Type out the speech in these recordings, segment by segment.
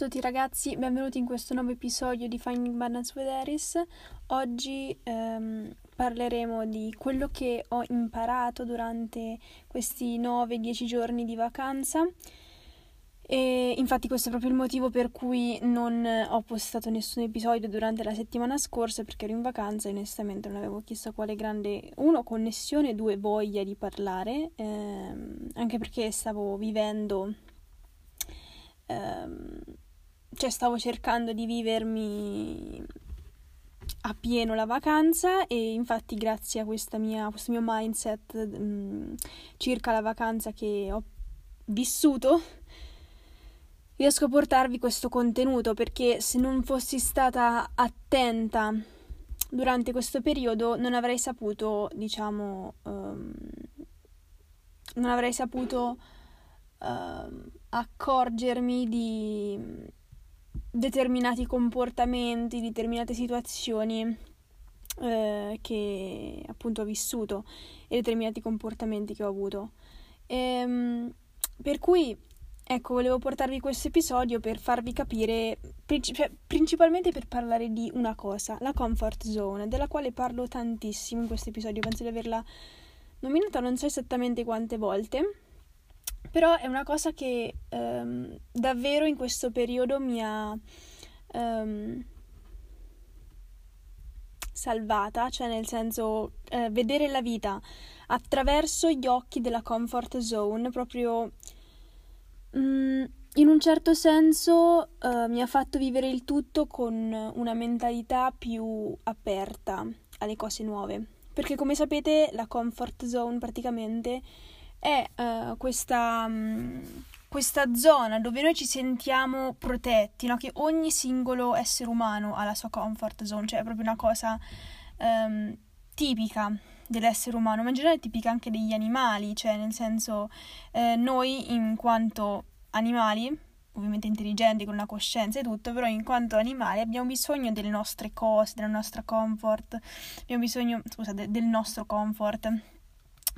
A tutti ragazzi, benvenuti in questo nuovo episodio di Finding Balance with Eris. Oggi ehm, parleremo di quello che ho imparato durante questi 9-10 giorni di vacanza. E infatti questo è proprio il motivo per cui non ho postato nessun episodio durante la settimana scorsa perché ero in vacanza e onestamente non avevo chissà quale grande, uno, connessione, due, voglia di parlare, ehm, anche perché stavo vivendo ehm, cioè stavo cercando di vivermi appieno la vacanza e infatti grazie a mia, questo mio mindset mh, mm, circa la vacanza che ho vissuto riesco a portarvi questo contenuto perché se non fossi stata attenta durante questo periodo non avrei saputo diciamo um, non avrei saputo uh, accorgermi di determinati comportamenti, determinate situazioni eh, che appunto ho vissuto e determinati comportamenti che ho avuto. Ehm, per cui, ecco, volevo portarvi questo episodio per farvi capire, princip- cioè, principalmente per parlare di una cosa, la comfort zone, della quale parlo tantissimo in questo episodio, penso di averla nominata non so esattamente quante volte però è una cosa che um, davvero in questo periodo mi ha um, salvata, cioè nel senso uh, vedere la vita attraverso gli occhi della comfort zone, proprio um, in un certo senso uh, mi ha fatto vivere il tutto con una mentalità più aperta alle cose nuove. Perché come sapete la comfort zone praticamente è uh, questa, um, questa, zona dove noi ci sentiamo protetti, no? che ogni singolo essere umano ha la sua comfort zone, cioè è proprio una cosa um, tipica dell'essere umano, ma in generale tipica anche degli animali, cioè nel senso eh, noi in quanto animali, ovviamente intelligenti, con una coscienza e tutto, però in quanto animali abbiamo bisogno delle nostre cose, della nostra comfort, abbiamo bisogno, scusa, de- del nostro comfort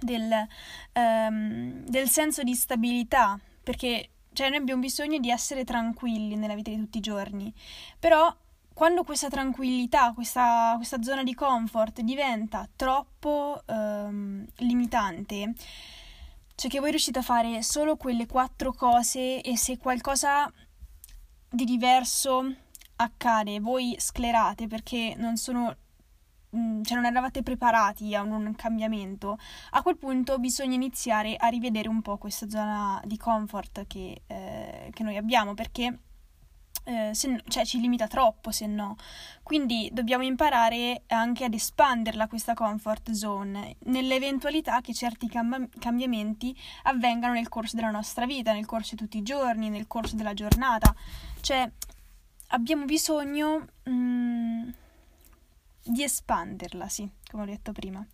del, um, del senso di stabilità, perché cioè, noi abbiamo bisogno di essere tranquilli nella vita di tutti i giorni, però quando questa tranquillità, questa, questa zona di comfort diventa troppo um, limitante, cioè che voi riuscite a fare solo quelle quattro cose e se qualcosa di diverso accade, voi sclerate perché non sono cioè non eravate preparati a un, cambiamento, a quel punto bisogna iniziare a rivedere un po' questa zona di comfort che, eh, che noi abbiamo perché eh, se, cioè, ci limita troppo se no. Quindi dobbiamo imparare anche ad espanderla questa comfort zone nell'eventualità che certi cam- cambiamenti avvengano nel corso della nostra vita, nel corso di tutti i giorni, nel corso della giornata. Cioè abbiamo bisogno... Mm, di espanderla, sì, come ho detto prima.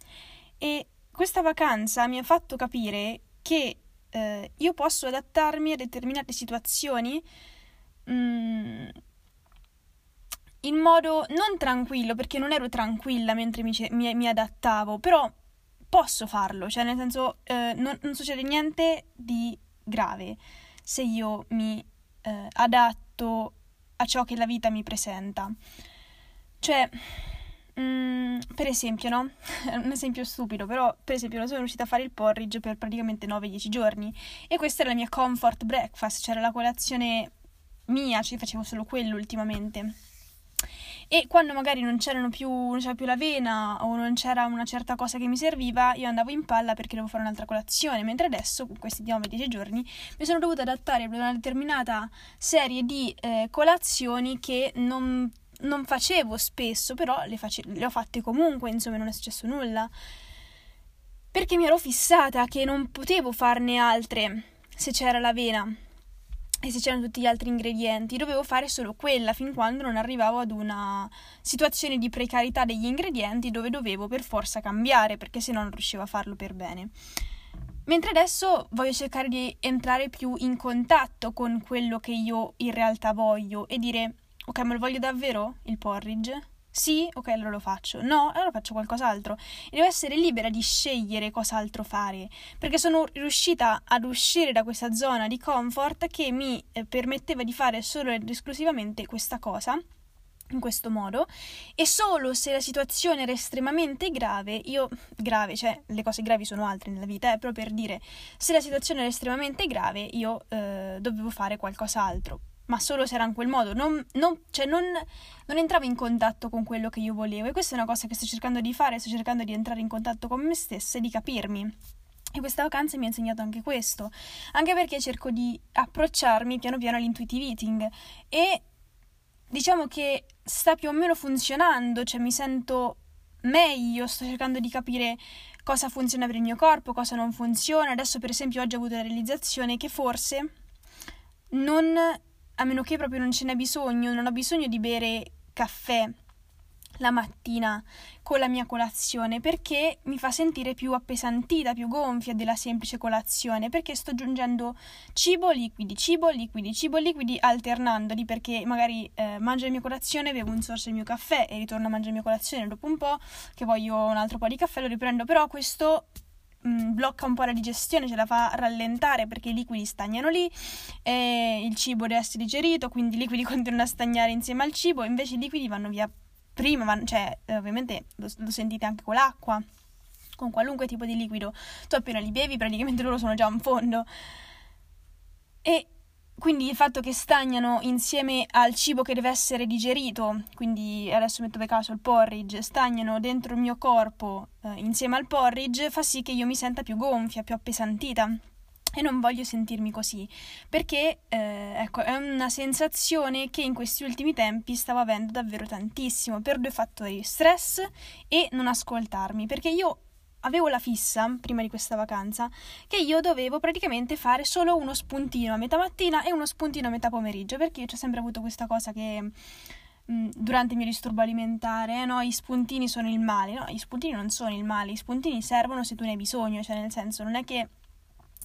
E questa vacanza mi ha fatto capire che eh, io posso adattarmi a determinate situazioni mh, mm, in modo non tranquillo, perché non ero tranquilla mentre mi, mi, mi adattavo, però posso farlo, cioè nel senso eh, non, non, succede niente di grave se io mi eh, adatto a ciò che la vita mi presenta. Cioè, Mm, per esempio, no? un esempio stupido, però per esempio non sono riuscita a fare il porridge per praticamente 9-10 giorni e questa era la mia comfort breakfast, c'era la colazione mia, ci facevo solo quello ultimamente. E quando magari non, più, non c'era più l'avena o non c'era una certa cosa che mi serviva, io andavo in palla perché dovevo fare un'altra colazione. Mentre adesso, con questi 9-10 giorni, mi sono dovuta adattare a una determinata serie di eh, colazioni che non non facevo spesso, però le, face- le ho fatte comunque, insomma non è successo nulla. Perché mi ero fissata che non potevo farne altre se c'era l'avena e se c'erano tutti gli altri ingredienti, dovevo fare solo quella fin quando non arrivavo ad una situazione di precarietà degli ingredienti dove dovevo per forza cambiare perché se no non riuscivo a farlo per bene. Mentre adesso voglio cercare di entrare più in contatto con quello che io in realtà voglio e dire ok, ma lo voglio davvero il porridge? Sì, ok, allora lo faccio. No, allora faccio qualcos'altro. E devo essere libera di scegliere cos'altro fare, perché sono riuscita ad uscire da questa zona di comfort che mi eh, permetteva di fare solo ed esclusivamente questa cosa in questo modo e solo se la situazione era estremamente grave, io grave, cioè le cose gravi sono altre nella vita, eh, proprio per dire se la situazione era estremamente grave, io eh, dovevo fare qualcos'altro ma solo se era in quel modo, non, non, cioè non, non, entravo in contatto con quello che io volevo e questa è una cosa che sto cercando di fare, sto cercando di entrare in contatto con me stessa e di capirmi. E questa vacanza mi ha insegnato anche questo, anche perché cerco di approcciarmi piano piano all'intuitive eating e diciamo che sta più o meno funzionando, cioè mi sento meglio, sto cercando di capire cosa funziona per il mio corpo, cosa non funziona. Adesso per esempio oggi ho avuto la realizzazione che forse non a meno che proprio non ce n'è bisogno, non ho bisogno di bere caffè la mattina con la mia colazione perché mi fa sentire più appesantita, più gonfia della semplice colazione perché sto aggiungendo cibo, liquidi, cibo, liquidi, cibo, liquidi alternandoli perché magari eh, mangio la mia colazione, bevo un sorso del mio caffè e ritorno a mangiare la mia colazione dopo un po' che voglio un altro po' di caffè lo riprendo. Però questo mh, mm, blocca un po' la digestione, ce la fa rallentare perché i liquidi stagnano lì, e il cibo deve essere digerito, quindi i liquidi continuano a stagnare insieme al cibo, invece i liquidi vanno via prima, vanno, cioè ovviamente lo, lo sentite anche con l'acqua, con qualunque tipo di liquido, tu appena li bevi praticamente loro sono già in fondo. E quindi il fatto che stagnano insieme al cibo che deve essere digerito, quindi adesso metto per caso il porridge, stagnano dentro il mio corpo eh, insieme al porridge, fa sì che io mi senta più gonfia, più appesantita. E non voglio sentirmi così, perché eh, ecco, è una sensazione che in questi ultimi tempi stavo avendo davvero tantissimo per due fattori: stress e non ascoltarmi. Perché io avevo la fissa, prima di questa vacanza, che io dovevo praticamente fare solo uno spuntino a metà mattina e uno spuntino a metà pomeriggio, perché io ho sempre avuto questa cosa che mm, durante il mio disturbo alimentare, no, i spuntini sono il male, no, gli spuntini non sono il male, gli spuntini servono se tu ne hai bisogno, cioè nel senso non è che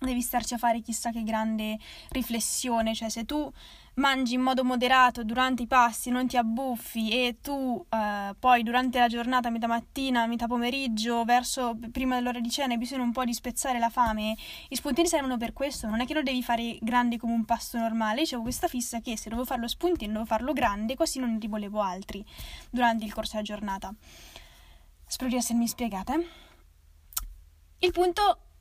devi starci a fare chissà che grande riflessione, cioè se tu mangi in modo moderato durante i pasti, non ti abbuffi e tu eh, poi durante la giornata, metà mattina, metà pomeriggio, verso prima dell'ora di cena hai bisogno un po' di spezzare la fame, i spuntini servono per questo, non è che lo devi fare grande come un pasto normale, io avevo questa fissa che se dovevo farlo spuntino dovevo farlo grande così non ne volevo altri durante il corso della giornata. Spero di essermi spiegata. Il punto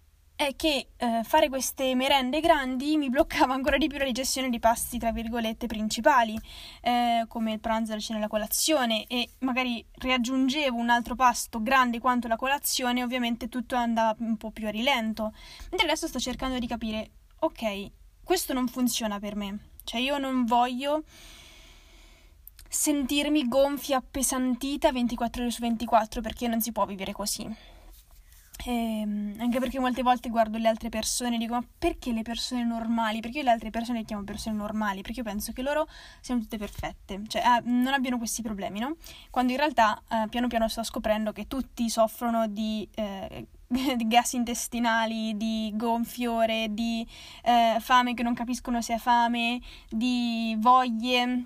è che eh, fare queste merende grandi mi bloccava ancora di più la digestione di pasti, tra virgolette, principali, eh, come il pranzo, la cena e la colazione, e magari riaggiungevo un altro pasto grande quanto la colazione, ovviamente tutto andava un po' più a rilento. Mentre adesso sto cercando di capire, ok, questo non funziona per me, cioè io non voglio sentirmi gonfia, appesantita 24 ore su 24 perché non si può vivere così. E, ehm, anche perché molte volte guardo le altre persone e dico ma perché le persone normali? Perché io le altre persone le chiamo persone normali? Perché io penso che loro siano tutte perfette, cioè eh, non abbiano questi problemi, no? Quando in realtà eh, piano piano sto scoprendo che tutti soffrono di... Eh, di gas intestinali, di gonfiore, di eh, fame che non capiscono se è fame, di voglie,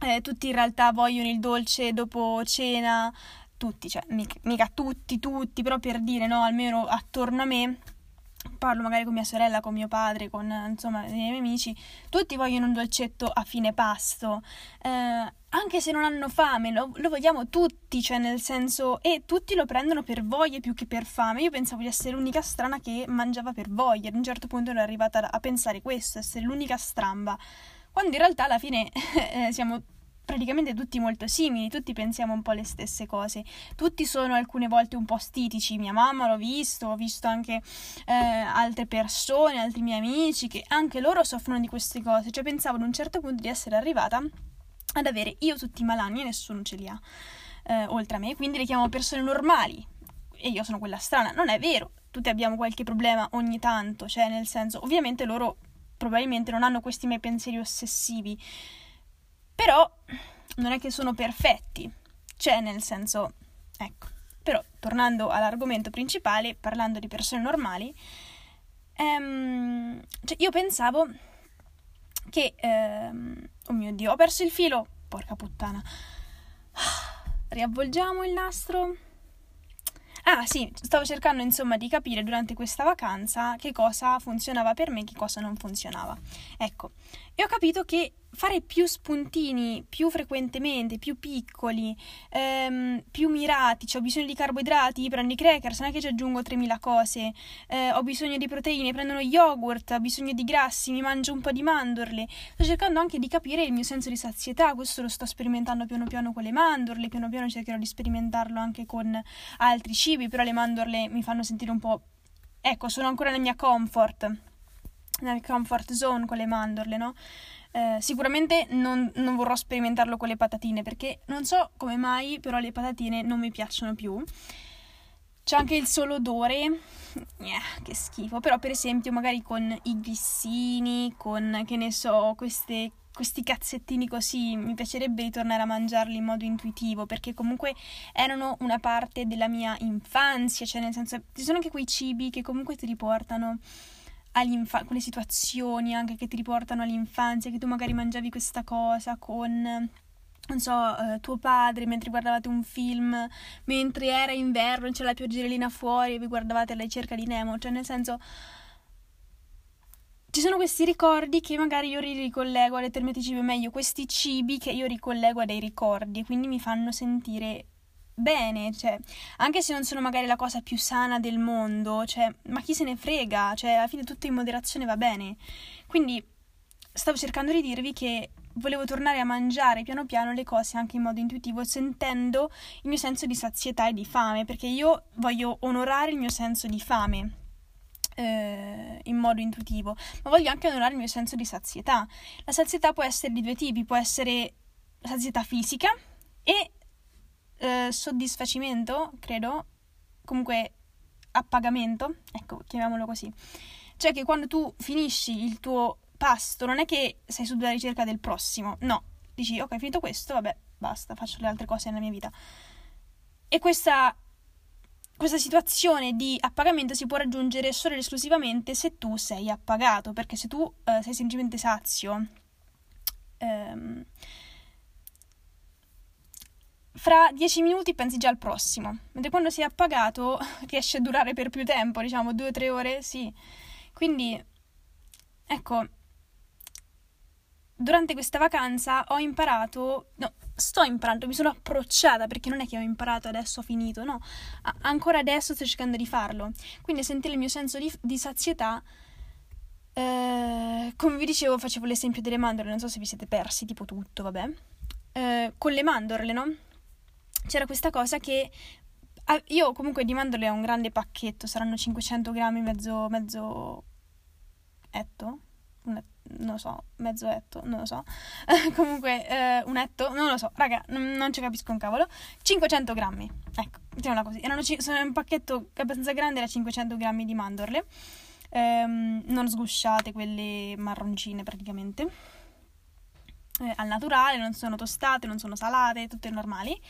eh, tutti in realtà vogliono il dolce dopo cena, tutti, cioè mica, tutti, tutti, però per dire, no, almeno attorno a me, parlo magari con mia sorella, con mio padre, con insomma i miei amici, tutti vogliono un dolcetto a fine pasto, eh, anche se non hanno fame, lo, lo, vogliamo tutti, cioè nel senso, e tutti lo prendono per voglia più che per fame. Io pensavo di essere l'unica strana che mangiava per voglia, ad un certo punto ero arrivata a pensare questo, essere l'unica stramba, quando in realtà alla fine eh, siamo praticamente tutti molto simili, tutti pensiamo un po' le stesse cose, tutti sono alcune volte un po' stitici, mia mamma l'ho visto, ho visto anche eh, altre persone, altri miei amici che anche loro soffrono di queste cose, cioè pensavo ad un certo punto di essere arrivata ad avere io tutti i malanni e nessuno ce li ha eh, oltre a me, quindi le chiamo persone normali. E io sono quella strana, non è vero, tutti abbiamo qualche problema ogni tanto, cioè nel senso, ovviamente loro probabilmente non hanno questi miei pensieri ossessivi, però non è che sono perfetti, cioè nel senso, ecco, però tornando all'argomento principale, parlando di persone normali, ehm, cioè io pensavo che, ehm, oh mio Dio, ho perso il filo, porca puttana. riavvolgiamo il nastro. Ah sì, stavo cercando insomma di capire durante questa vacanza che cosa funzionava per me e che cosa non funzionava. Ecco, e ho capito che fare più spuntini più frequentemente, più piccoli, ehm, più mirati, cioè ho bisogno di carboidrati, prendo i crackers, non è che ci aggiungo 3000 cose, eh, ho bisogno di proteine, prendo uno yogurt, ho bisogno di grassi, mi mangio un po' di mandorle. Sto cercando anche di capire il mio senso di sazietà, questo lo sto sperimentando piano piano con le mandorle, piano piano cercherò di sperimentarlo anche con altri cibi, però le mandorle mi fanno sentire un po'... Ecco, sono ancora nella mia comfort, nel comfort zone con le mandorle, no? Eh, sicuramente non, non, vorrò sperimentarlo con le patatine perché non so come mai, però le patatine non mi piacciono più. C'è anche il solo odore, yeah, che schifo. Però, per esempio, magari con i grissini, con che ne so, queste, questi cazzettini così, mi piacerebbe ritornare a mangiarli in modo intuitivo perché comunque erano una parte della mia infanzia. Cioè, nel senso, ci sono anche quei cibi che comunque ti riportano quelle situazioni anche che ti riportano all'infanzia, che tu magari mangiavi questa cosa con non so, eh, tuo padre mentre guardavate un film, mentre era inverno, c'era la pioggerellina fuori e vi guardavate alla ricerca di Nemo, cioè nel senso ci sono questi ricordi che magari io ricollego a determinati cibi, o meglio, questi cibi che io ricollego a dei ricordi e quindi mi fanno sentire bene, cioè, anche se non sono magari la cosa più sana del mondo, cioè, ma chi se ne frega, cioè, alla fine tutto in moderazione va bene. Quindi stavo cercando di dirvi che volevo tornare a mangiare piano piano le cose anche in modo intuitivo, sentendo il mio senso di sazietà e di fame, perché io voglio onorare il mio senso di fame eh, in modo intuitivo, ma voglio anche onorare il mio senso di sazietà. La sazietà può essere di due tipi, può essere sazietà fisica e eh, soddisfacimento, credo, comunque appagamento, ecco, chiamiamolo così. Cioè che quando tu finisci il tuo pasto non è che sei sulla ricerca del prossimo, no, dici ok, finito questo, vabbè, basta, faccio le altre cose nella mia vita. E questa, questa situazione di appagamento si può raggiungere solo ed esclusivamente se tu sei appagato, perché se tu eh, sei semplicemente sazio, ehm, fra dieci minuti pensi già al prossimo, mentre quando sei appagato riesce a durare per più tempo, diciamo due o tre ore, sì. Quindi, ecco, durante questa vacanza ho imparato, no, sto imparando, mi sono approcciata perché non è che ho imparato adesso ho finito, no, A- ancora adesso sto cercando di farlo. Quindi sentire il mio senso di, di sazietà, eh, come vi dicevo, facevo l'esempio delle mandorle, non so se vi siete persi, tipo tutto, vabbè. Eh, con le mandorle, no? C'era questa cosa che io comunque di mandorle ho un grande pacchetto, saranno 500 grammi, mezzo, mezzo etto, un, non lo so, mezzo etto, non lo so, comunque eh, un etto, non lo so, raga, non, non, ci capisco un cavolo, 500 grammi, ecco, mettiamola così, Erano, sono un pacchetto abbastanza grande, era 500 grammi di mandorle, ehm, non sgusciate, quelle marroncine praticamente, eh, al naturale, non sono tostate, non sono salate, tutte normali,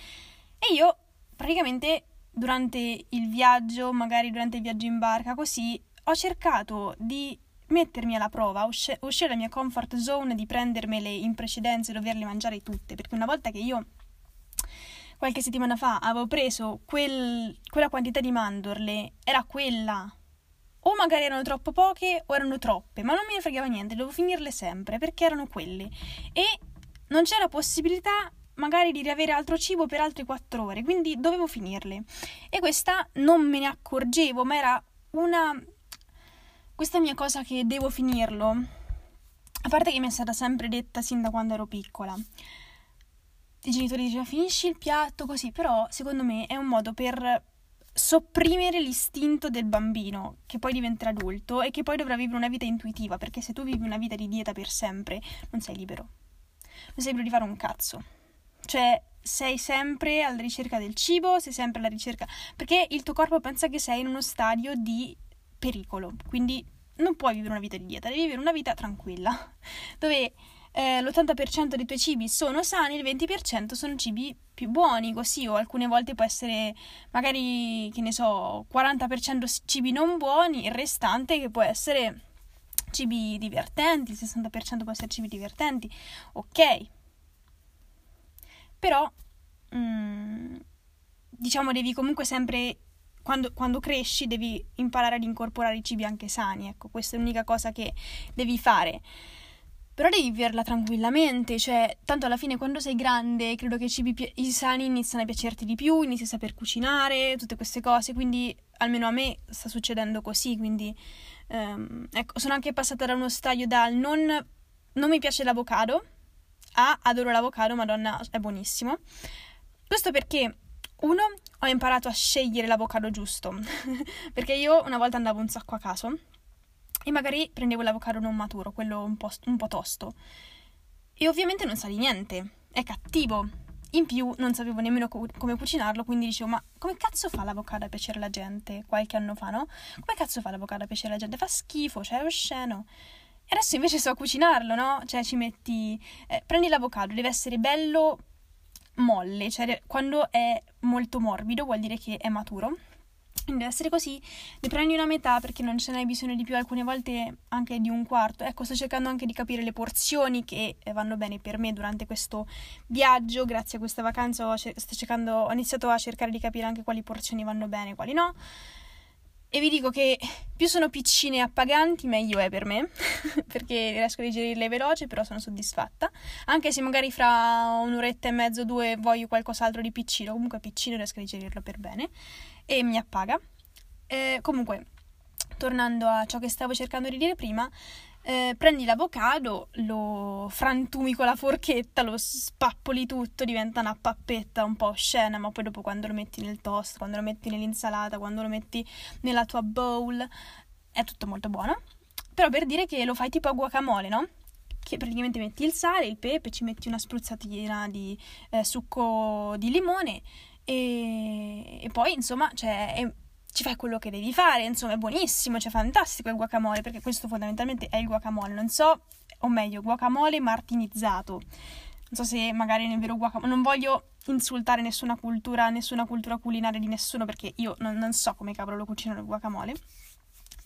e io praticamente durante il viaggio, magari durante il viaggio in barca, così ho cercato di mettermi alla prova, usci- uscire dalla mia comfort zone, di prendermele in precedenza e doverle mangiare tutte, perché una volta che io qualche settimana fa avevo preso quel, quella quantità di mandorle, era quella. O magari erano troppo poche o erano troppe, ma non mi ne fregava niente, dovevo finirle sempre perché erano quelle. E non c'era possibilità magari di riavere altro cibo per altre quattro ore, quindi dovevo finirle. E questa non me ne accorgevo, ma era una... questa mia cosa che devo finirlo. A parte che mi è stata sempre detta sin da quando ero piccola. I genitori dicevano finisci il piatto così, però secondo me è un modo per sopprimere l'istinto del bambino che poi diventerà adulto e che poi dovrà vivere una vita intuitiva, perché se tu vivi una vita di dieta per sempre, non sei libero. Non sei libero di fare un cazzo. Cioè, sei sempre alla ricerca del cibo, sei sempre alla ricerca... perché il tuo corpo pensa che sei in uno stadio di pericolo, quindi non puoi vivere una vita di dieta, devi vivere una vita tranquilla, dove eh, l'80% dei tuoi cibi sono sani, il 20% sono cibi più buoni, così, o alcune volte può essere magari, che ne so, 40% cibi non buoni, il restante che può essere cibi divertenti, il 60% può essere cibi divertenti, ok, però mm, diciamo devi comunque sempre quando, quando, cresci devi imparare ad incorporare i cibi anche sani, ecco, questa è l'unica cosa che devi fare. Però devi viverla tranquillamente, cioè, tanto alla fine quando sei grande credo che i cibi pi- i sani iniziano a piacerti di più, inizi a saper cucinare, tutte queste cose, quindi almeno a me sta succedendo così, quindi um, ecco, sono anche passata da uno stadio dal non, non mi piace l'avocado a adoro l'avocado, madonna, è buonissimo. Questo perché uno, ho imparato a scegliere l'avocado giusto, perché io una volta andavo un sacco a caso e magari prendevo l'avocado non maturo, quello un po', un po tosto. E ovviamente non sa di niente, è cattivo. In più non sapevo nemmeno co- come cucinarlo, quindi dicevo, ma come cazzo fa l'avocado a piacere alla gente? Qualche anno fa, no? Come cazzo fa l'avocado a piacere alla gente? Fa schifo, cioè è osceno. E adesso invece so cucinarlo, no? Cioè ci metti... Eh, prendi l'avocado, deve essere bello molle, cioè quando è molto morbido vuol dire che è maturo deve essere così, ne prendi una metà perché non ce n'hai bisogno di più, alcune volte anche di un quarto. Ecco, sto cercando anche di capire le porzioni che eh, vanno bene per me durante questo viaggio. Grazie a questa vacanza ho, sto cercando, ho iniziato a cercare di capire anche quali porzioni vanno bene e quali no. E vi dico che più sono piccine e appaganti, meglio è per me, perché riesco a digerirle veloce, però sono soddisfatta. Anche se magari fra un'oretta e mezzo, due, voglio qualcos'altro di piccino, comunque piccino riesco a digerirlo per bene e mi appaga. Eh, comunque, tornando a ciò che stavo cercando di dire prima, eh, prendi l'avocado, lo frantumi con la forchetta, lo spappoli tutto, diventa una pappetta un po' oscena, ma poi dopo quando lo metti nel toast, quando lo metti nell'insalata, quando lo metti nella tua bowl, è tutto molto buono. Però per dire che lo fai tipo a guacamole, no? Che praticamente metti il sale, il pepe, ci metti una spruzzatina di eh, succo di limone e, e poi insomma cioè, è, ci fai quello che devi fare, insomma è buonissimo, cioè fantastico il guacamole, perché questo fondamentalmente è il guacamole, non so, o meglio, guacamole martinizzato. Non so se magari nel vero guacamole, non voglio insultare nessuna cultura, nessuna cultura culinaria di nessuno, perché io non, non so come cavolo lo cucinano il guacamole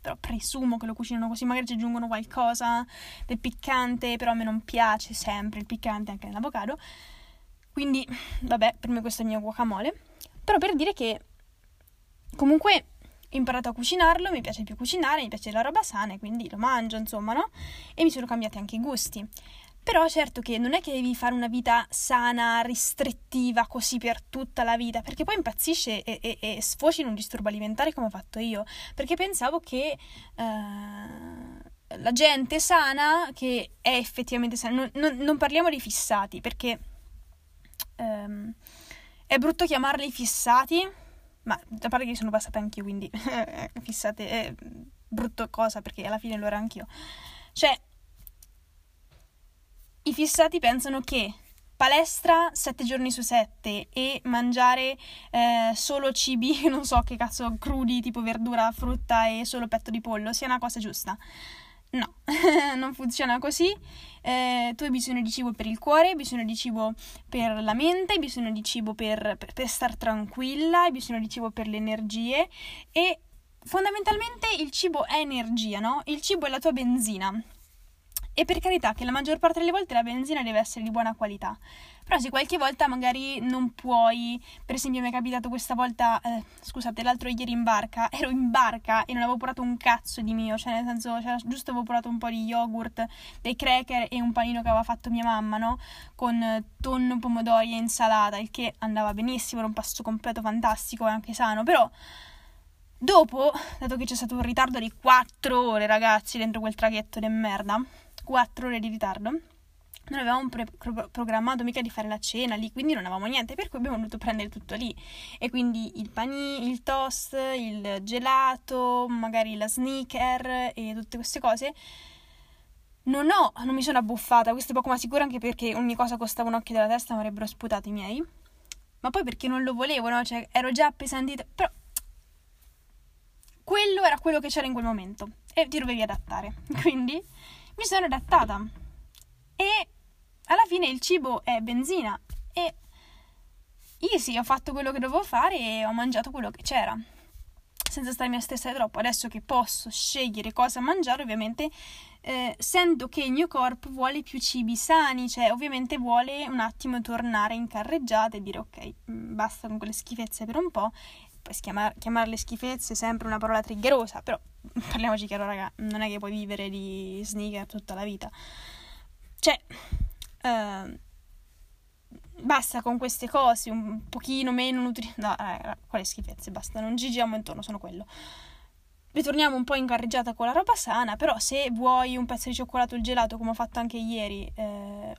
però presumo che lo cucinano così, magari ci aggiungono qualcosa del piccante, però a me non piace sempre il piccante anche nell'avocado. Quindi, vabbè, per me questo è il mio guacamole. Però per dire che comunque ho imparato a cucinarlo, mi piace più cucinare, mi piace la roba sana e quindi lo mangio, insomma, no? E mi sono cambiati anche i gusti. Però certo che non è che devi fare una vita sana, restrittiva, così per tutta la vita, perché poi impazzisce e, e, e sfoci in un disturbo alimentare come ho fatto io, perché pensavo che uh, la gente sana, che è effettivamente sana, non, non, non parliamo di fissati, perché um, è brutto chiamarli fissati, ma a parte che sono passata anch'io, quindi fissate è brutto cosa perché alla fine lo ero anch'io. Cioè, i fissati pensano che palestra 7 giorni su 7 e mangiare eh, solo cibi, non so che cazzo, crudi, tipo verdura, frutta e solo petto di pollo sia una cosa giusta. No, non funziona così. Eh, tu hai bisogno di cibo per il cuore, hai bisogno di cibo per la mente, hai bisogno di cibo per, per, per star tranquilla, hai bisogno di cibo per le energie e fondamentalmente il cibo è energia, no? Il cibo è la tua benzina. E per carità che la maggior parte delle volte la benzina deve essere di buona qualità. Però se qualche volta magari non puoi, per esempio mi è capitato questa volta, eh, scusate, l'altro ieri in barca, ero in barca e non avevo portato un cazzo di mio, cioè nel senso, cioè, giusto avevo portato un po' di yogurt, dei cracker e un panino che aveva fatto mia mamma, no? Con tonno, pomodori e insalata, il che andava benissimo, era un pasto completo fantastico e anche sano, però... Dopo, dato che c'è stato un ritardo di 4 ore, ragazzi, dentro quel traghetto di merda, 4 ore di ritardo. Non avevamo pre- pro- programmato mica di fare la cena lì, quindi non avevamo niente, per cui abbiamo dovuto prendere tutto lì. E quindi il panino, il toast, il gelato, magari la sneaker e tutte queste cose. Non ho, non mi sono abbuffata, questo è poco ma sicuro anche perché ogni cosa costava un occhio della testa, mi avrebbero sputato i miei. Ma poi perché non lo volevo, no? Cioè, ero già appesantita. Però quello era quello che c'era in quel momento e ti dovevi adattare. Quindi mi sono adattata. E alla fine il cibo è benzina. E easy, ho fatto quello che dovevo fare e ho mangiato quello che c'era. senza starmi a stressare troppo. Adesso che posso scegliere cosa mangiare, ovviamente eh, sento che il mio corpo vuole più cibi sani, cioè ovviamente vuole un attimo tornare in carreggiata e dire ok, mm, basta con quelle schifezze per un po'. Poi chiamar- chiamarle schifezze sempre una parola triggerosa, però parliamoci chiaro, raga, non è che puoi vivere di sneaker tutta la vita. Cioè, eh, basta con queste cose, un pochino meno nutriti. No, eh, quale schifezze, basta, non giriamo intorno, sono quello. Ritorniamo un po' in carreggiata con la roba sana, però se vuoi un pezzo di cioccolato il gelato, come ho fatto anche ieri, eh,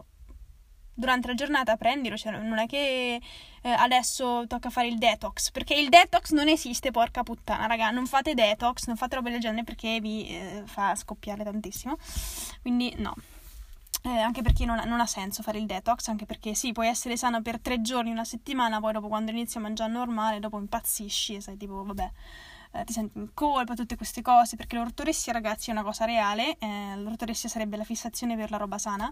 durante la giornata prendilo, cioè non è che eh, adesso tocca fare il detox, perché il detox non esiste, porca puttana, raga, non fate detox, non fate robe del genere perché vi eh, fa scoppiare tantissimo, quindi no. Eh, anche perché non, non, ha senso fare il detox, anche perché sì, puoi essere sano per tre giorni, una settimana, poi dopo quando inizi a mangiare normale, dopo impazzisci e sai tipo, vabbè, eh, ti senti in colpa, tutte queste cose, perché l'ortoressia, ragazzi, è una cosa reale, eh, l'ortoressia sarebbe la fissazione per la roba sana,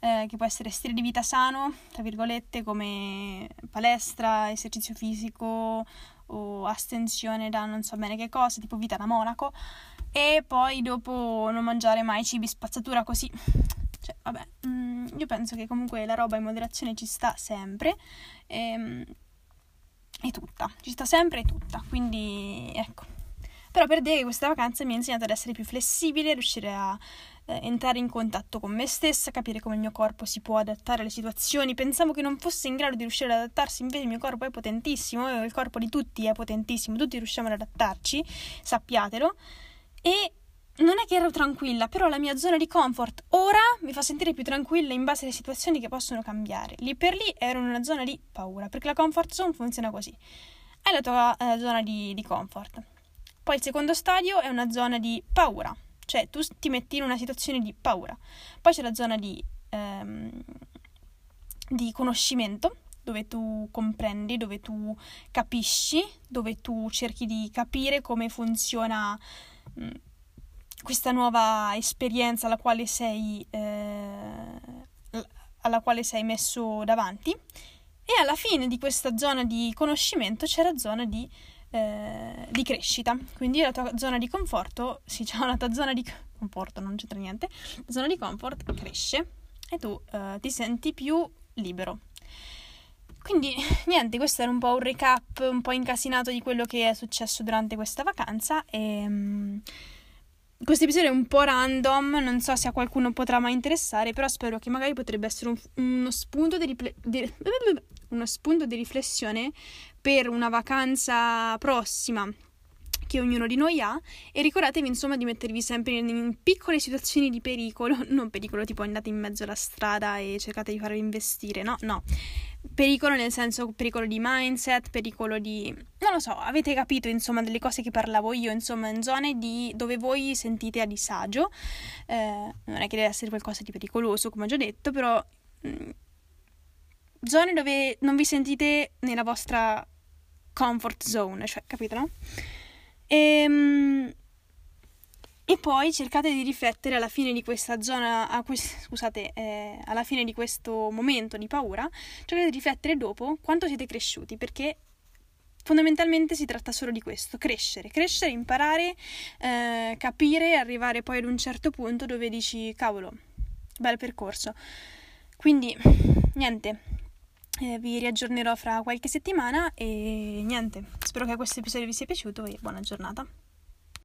eh, che può essere stile di vita sano, tra virgolette, come palestra, esercizio fisico o astensione da non so bene che cosa, tipo vita da monaco, e poi dopo non mangiare mai cibi spazzatura così cioè, vabbè, mm, io penso che comunque la roba in moderazione ci sta sempre. E, ehm, e tutta, ci sta sempre e tutta. Quindi, ecco. Però per dire che questa vacanza mi ha insegnato ad essere più flessibile, riuscire a eh, entrare in contatto con me stessa, capire come il mio corpo si può adattare alle situazioni. Pensavo che non fosse in grado di riuscire ad adattarsi, invece il mio corpo è potentissimo, il corpo di tutti è potentissimo, tutti riusciamo ad adattarci, sappiatelo. E non è che ero tranquilla, però la mia zona di comfort ora mi fa sentire più tranquilla in base alle situazioni che possono cambiare. Lì per lì ero in una zona di paura, perché la comfort zone funziona così. Hai la tua eh, zona di, di comfort. Poi il secondo stadio è una zona di paura, cioè tu ti metti in una situazione di paura. Poi c'è la zona di, ehm, di conoscimento, dove tu comprendi, dove tu capisci, dove tu cerchi di capire come funziona mh, questa nuova esperienza alla quale sei, eh, alla quale sei messo davanti e alla fine di questa zona di conoscimento c'è la zona di, eh, di crescita. Quindi la tua zona di conforto, sì, c'è una tua zona di conforto, non c'entra niente, la zona di comfort cresce e tu eh, ti senti più libero. Quindi niente, questo era un po' un recap un po' incasinato di quello che è successo durante questa vacanza e... Questo episodio è un po' random, non so se a qualcuno potrà mai interessare, però spero che magari potrebbe essere un, uno, spunto di di, uno spunto di riflessione per una vacanza prossima che ognuno di noi ha. E ricordatevi insomma di mettervi sempre in, piccole situazioni di pericolo, non pericolo tipo andate in mezzo alla strada e cercate di farvi investire, no, no, pericolo nel senso pericolo di mindset, pericolo di... non lo so, avete capito insomma delle cose che parlavo io, insomma in zone di... dove voi sentite a disagio, eh, non è che deve essere qualcosa di pericoloso come ho già detto, però mh, mm, zone dove non vi sentite nella vostra comfort zone, cioè capito no? Ehm, e poi cercate di riflettere alla fine di questa zona, quest- scusate, eh, alla fine di questo momento di paura, cercate di riflettere dopo quanto siete cresciuti, perché fondamentalmente si tratta solo di questo, crescere, crescere, imparare, eh, capire, arrivare poi ad un certo punto dove dici, cavolo, bel percorso. Quindi, niente, eh, vi riaggiornerò fra qualche settimana e niente, spero che questo episodio vi sia piaciuto e buona giornata.